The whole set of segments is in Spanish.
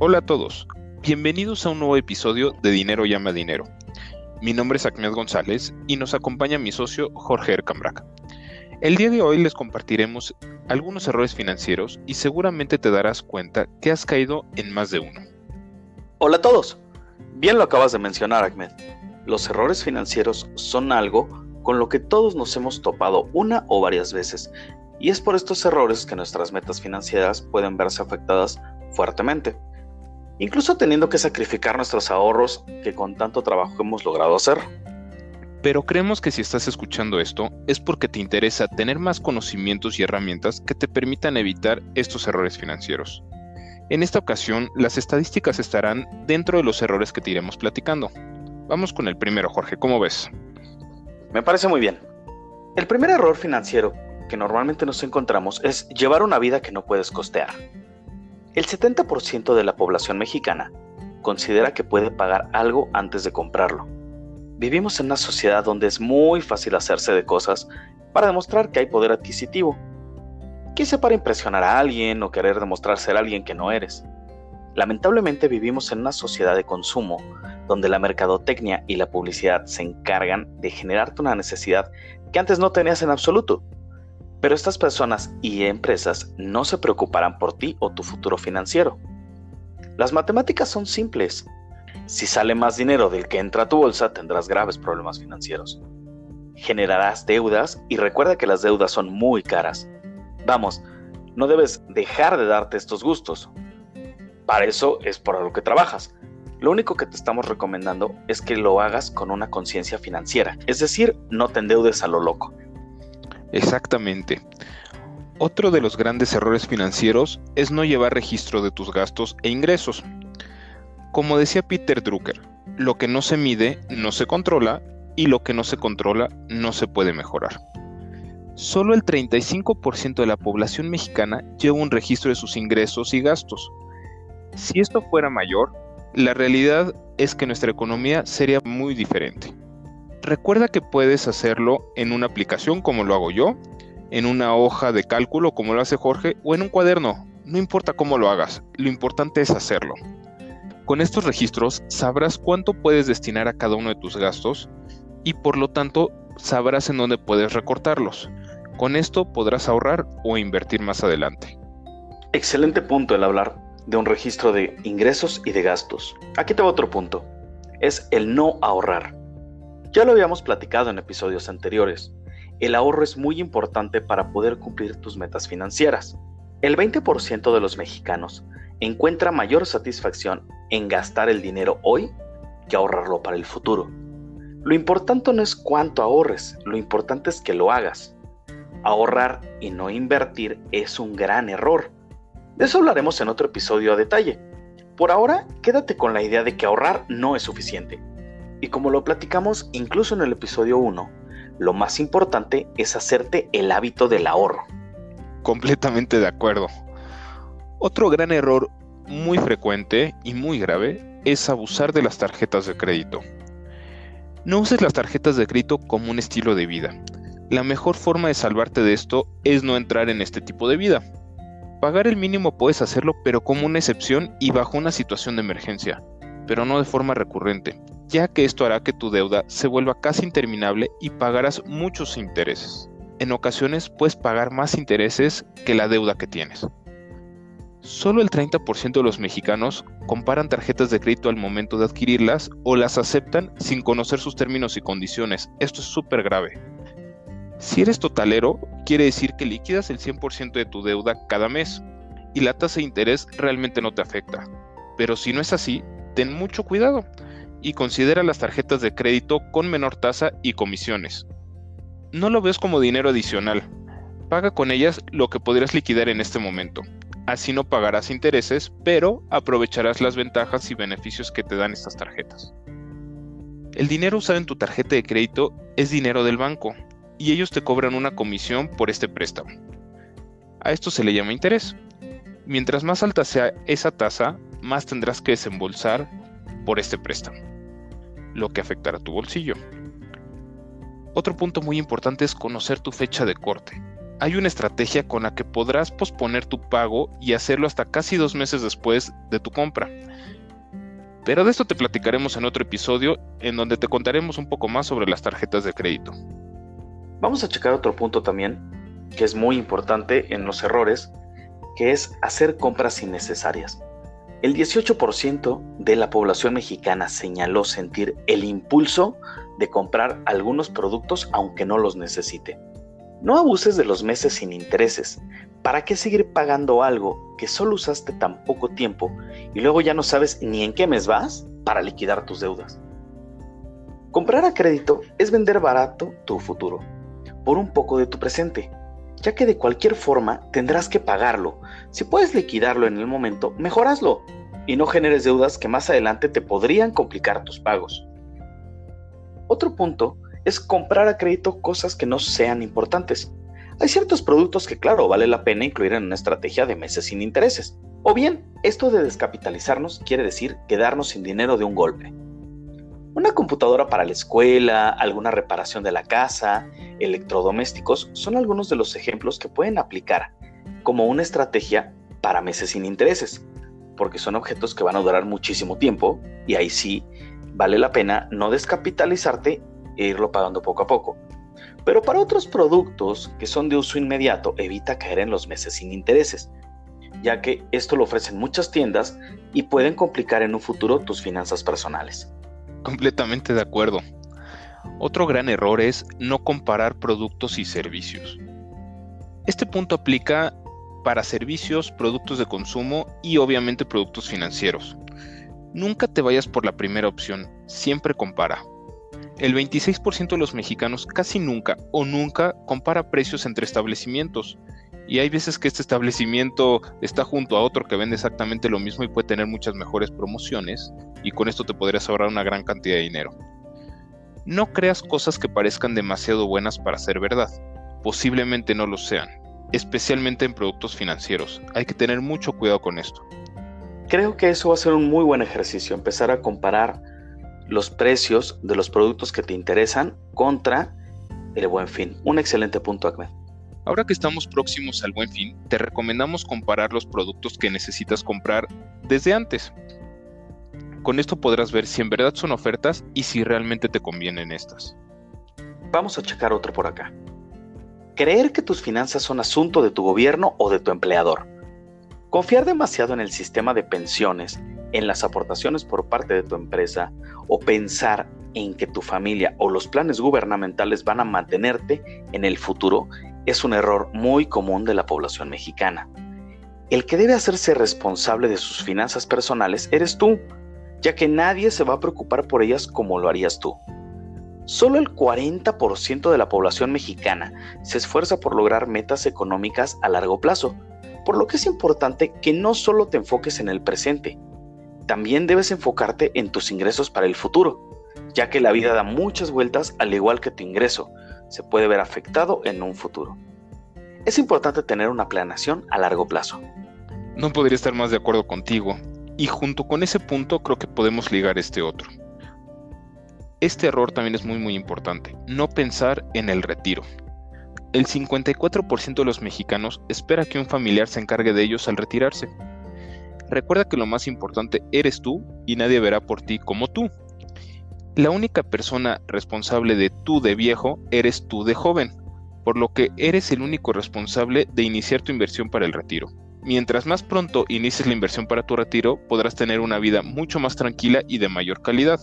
Hola a todos, bienvenidos a un nuevo episodio de Dinero llama dinero. Mi nombre es Ahmed González y nos acompaña mi socio Jorge Ercambrac. El día de hoy les compartiremos algunos errores financieros y seguramente te darás cuenta que has caído en más de uno. Hola a todos, bien lo acabas de mencionar Ahmed. Los errores financieros son algo con lo que todos nos hemos topado una o varias veces y es por estos errores que nuestras metas financieras pueden verse afectadas fuertemente incluso teniendo que sacrificar nuestros ahorros que con tanto trabajo hemos logrado hacer. Pero creemos que si estás escuchando esto es porque te interesa tener más conocimientos y herramientas que te permitan evitar estos errores financieros. En esta ocasión, las estadísticas estarán dentro de los errores que te iremos platicando. Vamos con el primero, Jorge, ¿cómo ves? Me parece muy bien. El primer error financiero que normalmente nos encontramos es llevar una vida que no puedes costear. El 70% de la población mexicana considera que puede pagar algo antes de comprarlo. Vivimos en una sociedad donde es muy fácil hacerse de cosas para demostrar que hay poder adquisitivo. Quise para impresionar a alguien o querer demostrar ser alguien que no eres. Lamentablemente vivimos en una sociedad de consumo donde la mercadotecnia y la publicidad se encargan de generarte una necesidad que antes no tenías en absoluto. Pero estas personas y empresas no se preocuparán por ti o tu futuro financiero. Las matemáticas son simples. Si sale más dinero del que entra a tu bolsa, tendrás graves problemas financieros. Generarás deudas y recuerda que las deudas son muy caras. Vamos, no debes dejar de darte estos gustos. Para eso es por lo que trabajas. Lo único que te estamos recomendando es que lo hagas con una conciencia financiera, es decir, no te endeudes a lo loco. Exactamente. Otro de los grandes errores financieros es no llevar registro de tus gastos e ingresos. Como decía Peter Drucker, lo que no se mide no se controla y lo que no se controla no se puede mejorar. Solo el 35% de la población mexicana lleva un registro de sus ingresos y gastos. Si esto fuera mayor, la realidad es que nuestra economía sería muy diferente. Recuerda que puedes hacerlo en una aplicación como lo hago yo, en una hoja de cálculo como lo hace Jorge o en un cuaderno. No importa cómo lo hagas, lo importante es hacerlo. Con estos registros sabrás cuánto puedes destinar a cada uno de tus gastos y por lo tanto sabrás en dónde puedes recortarlos. Con esto podrás ahorrar o invertir más adelante. Excelente punto el hablar de un registro de ingresos y de gastos. Aquí te va otro punto. Es el no ahorrar. Ya lo habíamos platicado en episodios anteriores. El ahorro es muy importante para poder cumplir tus metas financieras. El 20% de los mexicanos encuentra mayor satisfacción en gastar el dinero hoy que ahorrarlo para el futuro. Lo importante no es cuánto ahorres, lo importante es que lo hagas. Ahorrar y no invertir es un gran error. De eso hablaremos en otro episodio a detalle. Por ahora, quédate con la idea de que ahorrar no es suficiente. Y como lo platicamos incluso en el episodio 1, lo más importante es hacerte el hábito del ahorro. Completamente de acuerdo. Otro gran error muy frecuente y muy grave es abusar de las tarjetas de crédito. No uses las tarjetas de crédito como un estilo de vida. La mejor forma de salvarte de esto es no entrar en este tipo de vida. Pagar el mínimo puedes hacerlo pero como una excepción y bajo una situación de emergencia, pero no de forma recurrente ya que esto hará que tu deuda se vuelva casi interminable y pagarás muchos intereses. En ocasiones puedes pagar más intereses que la deuda que tienes. Solo el 30% de los mexicanos comparan tarjetas de crédito al momento de adquirirlas o las aceptan sin conocer sus términos y condiciones. Esto es súper grave. Si eres totalero, quiere decir que liquidas el 100% de tu deuda cada mes y la tasa de interés realmente no te afecta. Pero si no es así, ten mucho cuidado y considera las tarjetas de crédito con menor tasa y comisiones. No lo ves como dinero adicional. Paga con ellas lo que podrías liquidar en este momento. Así no pagarás intereses, pero aprovecharás las ventajas y beneficios que te dan estas tarjetas. El dinero usado en tu tarjeta de crédito es dinero del banco y ellos te cobran una comisión por este préstamo. A esto se le llama interés. Mientras más alta sea esa tasa, más tendrás que desembolsar por este préstamo lo que afectará tu bolsillo. Otro punto muy importante es conocer tu fecha de corte. hay una estrategia con la que podrás posponer tu pago y hacerlo hasta casi dos meses después de tu compra. Pero de esto te platicaremos en otro episodio en donde te contaremos un poco más sobre las tarjetas de crédito. Vamos a checar otro punto también, que es muy importante en los errores, que es hacer compras innecesarias. El 18% de la población mexicana señaló sentir el impulso de comprar algunos productos aunque no los necesite. No abuses de los meses sin intereses. ¿Para qué seguir pagando algo que solo usaste tan poco tiempo y luego ya no sabes ni en qué mes vas para liquidar tus deudas? Comprar a crédito es vender barato tu futuro por un poco de tu presente, ya que de cualquier forma tendrás que pagarlo. Si puedes liquidarlo en el momento, mejoraslo y no generes deudas que más adelante te podrían complicar tus pagos. Otro punto es comprar a crédito cosas que no sean importantes. Hay ciertos productos que claro vale la pena incluir en una estrategia de meses sin intereses. O bien, esto de descapitalizarnos quiere decir quedarnos sin dinero de un golpe. Una computadora para la escuela, alguna reparación de la casa, electrodomésticos son algunos de los ejemplos que pueden aplicar como una estrategia para meses sin intereses, porque son objetos que van a durar muchísimo tiempo y ahí sí vale la pena no descapitalizarte e irlo pagando poco a poco. Pero para otros productos que son de uso inmediato, evita caer en los meses sin intereses, ya que esto lo ofrecen muchas tiendas y pueden complicar en un futuro tus finanzas personales. Completamente de acuerdo. Otro gran error es no comparar productos y servicios. Este punto aplica para servicios, productos de consumo y obviamente productos financieros. Nunca te vayas por la primera opción, siempre compara. El 26% de los mexicanos casi nunca o nunca compara precios entre establecimientos. Y hay veces que este establecimiento está junto a otro que vende exactamente lo mismo y puede tener muchas mejores promociones y con esto te podrías ahorrar una gran cantidad de dinero. No creas cosas que parezcan demasiado buenas para ser verdad. Posiblemente no lo sean, especialmente en productos financieros. Hay que tener mucho cuidado con esto. Creo que eso va a ser un muy buen ejercicio, empezar a comparar los precios de los productos que te interesan contra el buen fin. Un excelente punto, Ahmed. Ahora que estamos próximos al buen fin, te recomendamos comparar los productos que necesitas comprar desde antes. Con esto podrás ver si en verdad son ofertas y si realmente te convienen estas. Vamos a checar otro por acá. Creer que tus finanzas son asunto de tu gobierno o de tu empleador. Confiar demasiado en el sistema de pensiones, en las aportaciones por parte de tu empresa o pensar en que tu familia o los planes gubernamentales van a mantenerte en el futuro es un error muy común de la población mexicana. El que debe hacerse responsable de sus finanzas personales eres tú, ya que nadie se va a preocupar por ellas como lo harías tú. Solo el 40% de la población mexicana se esfuerza por lograr metas económicas a largo plazo, por lo que es importante que no solo te enfoques en el presente, también debes enfocarte en tus ingresos para el futuro, ya que la vida da muchas vueltas al igual que tu ingreso, se puede ver afectado en un futuro. Es importante tener una planeación a largo plazo. No podría estar más de acuerdo contigo, y junto con ese punto creo que podemos ligar este otro. Este error también es muy muy importante, no pensar en el retiro. El 54% de los mexicanos espera que un familiar se encargue de ellos al retirarse. Recuerda que lo más importante eres tú y nadie verá por ti como tú. La única persona responsable de tú de viejo eres tú de joven, por lo que eres el único responsable de iniciar tu inversión para el retiro. Mientras más pronto inicies la inversión para tu retiro, podrás tener una vida mucho más tranquila y de mayor calidad.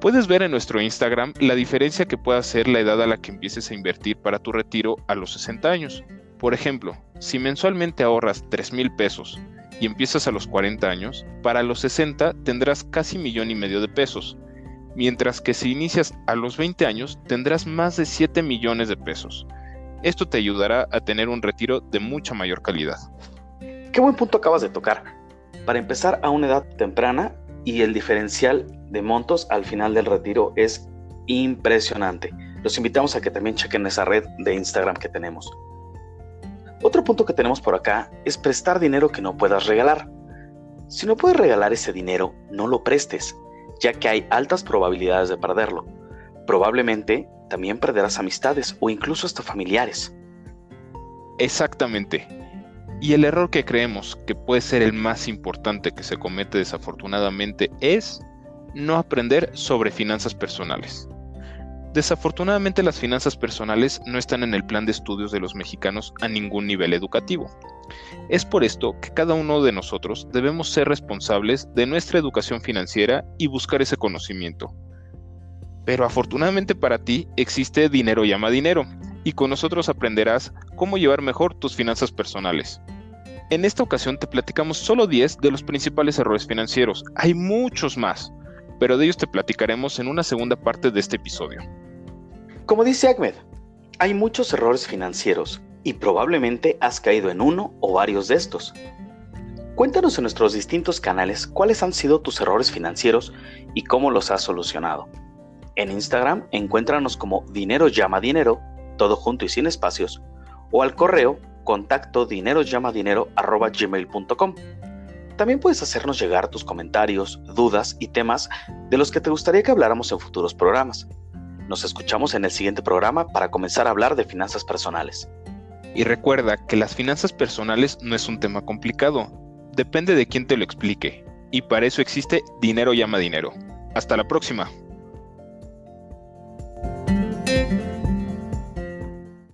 Puedes ver en nuestro Instagram la diferencia que puede hacer la edad a la que empieces a invertir para tu retiro a los 60 años. Por ejemplo, si mensualmente ahorras 3 mil pesos y empiezas a los 40 años, para los 60 tendrás casi millón y medio de pesos mientras que si inicias a los 20 años tendrás más de 7 millones de pesos. Esto te ayudará a tener un retiro de mucha mayor calidad. Qué buen punto acabas de tocar. Para empezar a una edad temprana y el diferencial de montos al final del retiro es impresionante. Los invitamos a que también chequen esa red de Instagram que tenemos. Otro punto que tenemos por acá es prestar dinero que no puedas regalar. Si no puedes regalar ese dinero, no lo prestes ya que hay altas probabilidades de perderlo. Probablemente también perderás amistades o incluso hasta familiares. Exactamente. Y el error que creemos que puede ser el más importante que se comete desafortunadamente es no aprender sobre finanzas personales. Desafortunadamente las finanzas personales no están en el plan de estudios de los mexicanos a ningún nivel educativo. Es por esto que cada uno de nosotros debemos ser responsables de nuestra educación financiera y buscar ese conocimiento. Pero afortunadamente para ti existe Dinero llama dinero y con nosotros aprenderás cómo llevar mejor tus finanzas personales. En esta ocasión te platicamos solo 10 de los principales errores financieros. Hay muchos más, pero de ellos te platicaremos en una segunda parte de este episodio. Como dice Ahmed, hay muchos errores financieros y probablemente has caído en uno o varios de estos. Cuéntanos en nuestros distintos canales cuáles han sido tus errores financieros y cómo los has solucionado. En Instagram encuéntranos como Dinero Llama Dinero, todo junto y sin espacios, o al correo contacto gmail.com también puedes hacernos llegar tus comentarios, dudas y temas de los que te gustaría que habláramos en futuros programas. Nos escuchamos en el siguiente programa para comenzar a hablar de finanzas personales. Y recuerda que las finanzas personales no es un tema complicado, depende de quién te lo explique, y para eso existe Dinero llama dinero. Hasta la próxima.